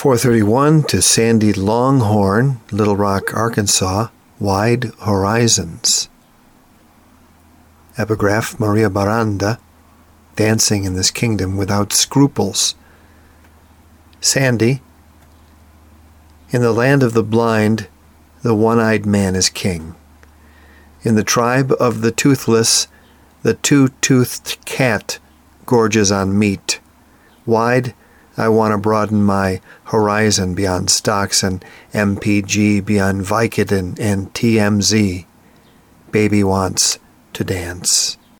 431 to Sandy Longhorn, Little Rock, Arkansas, Wide Horizons. Epigraph Maria Baranda, Dancing in this Kingdom Without Scruples. Sandy, in the land of the blind, the one-eyed man is king. In the tribe of the toothless, the two-toothed cat gorges on meat. Wide, I want to broaden my horizon beyond stocks and MPG, beyond Vicodin and TMZ. Baby wants to dance.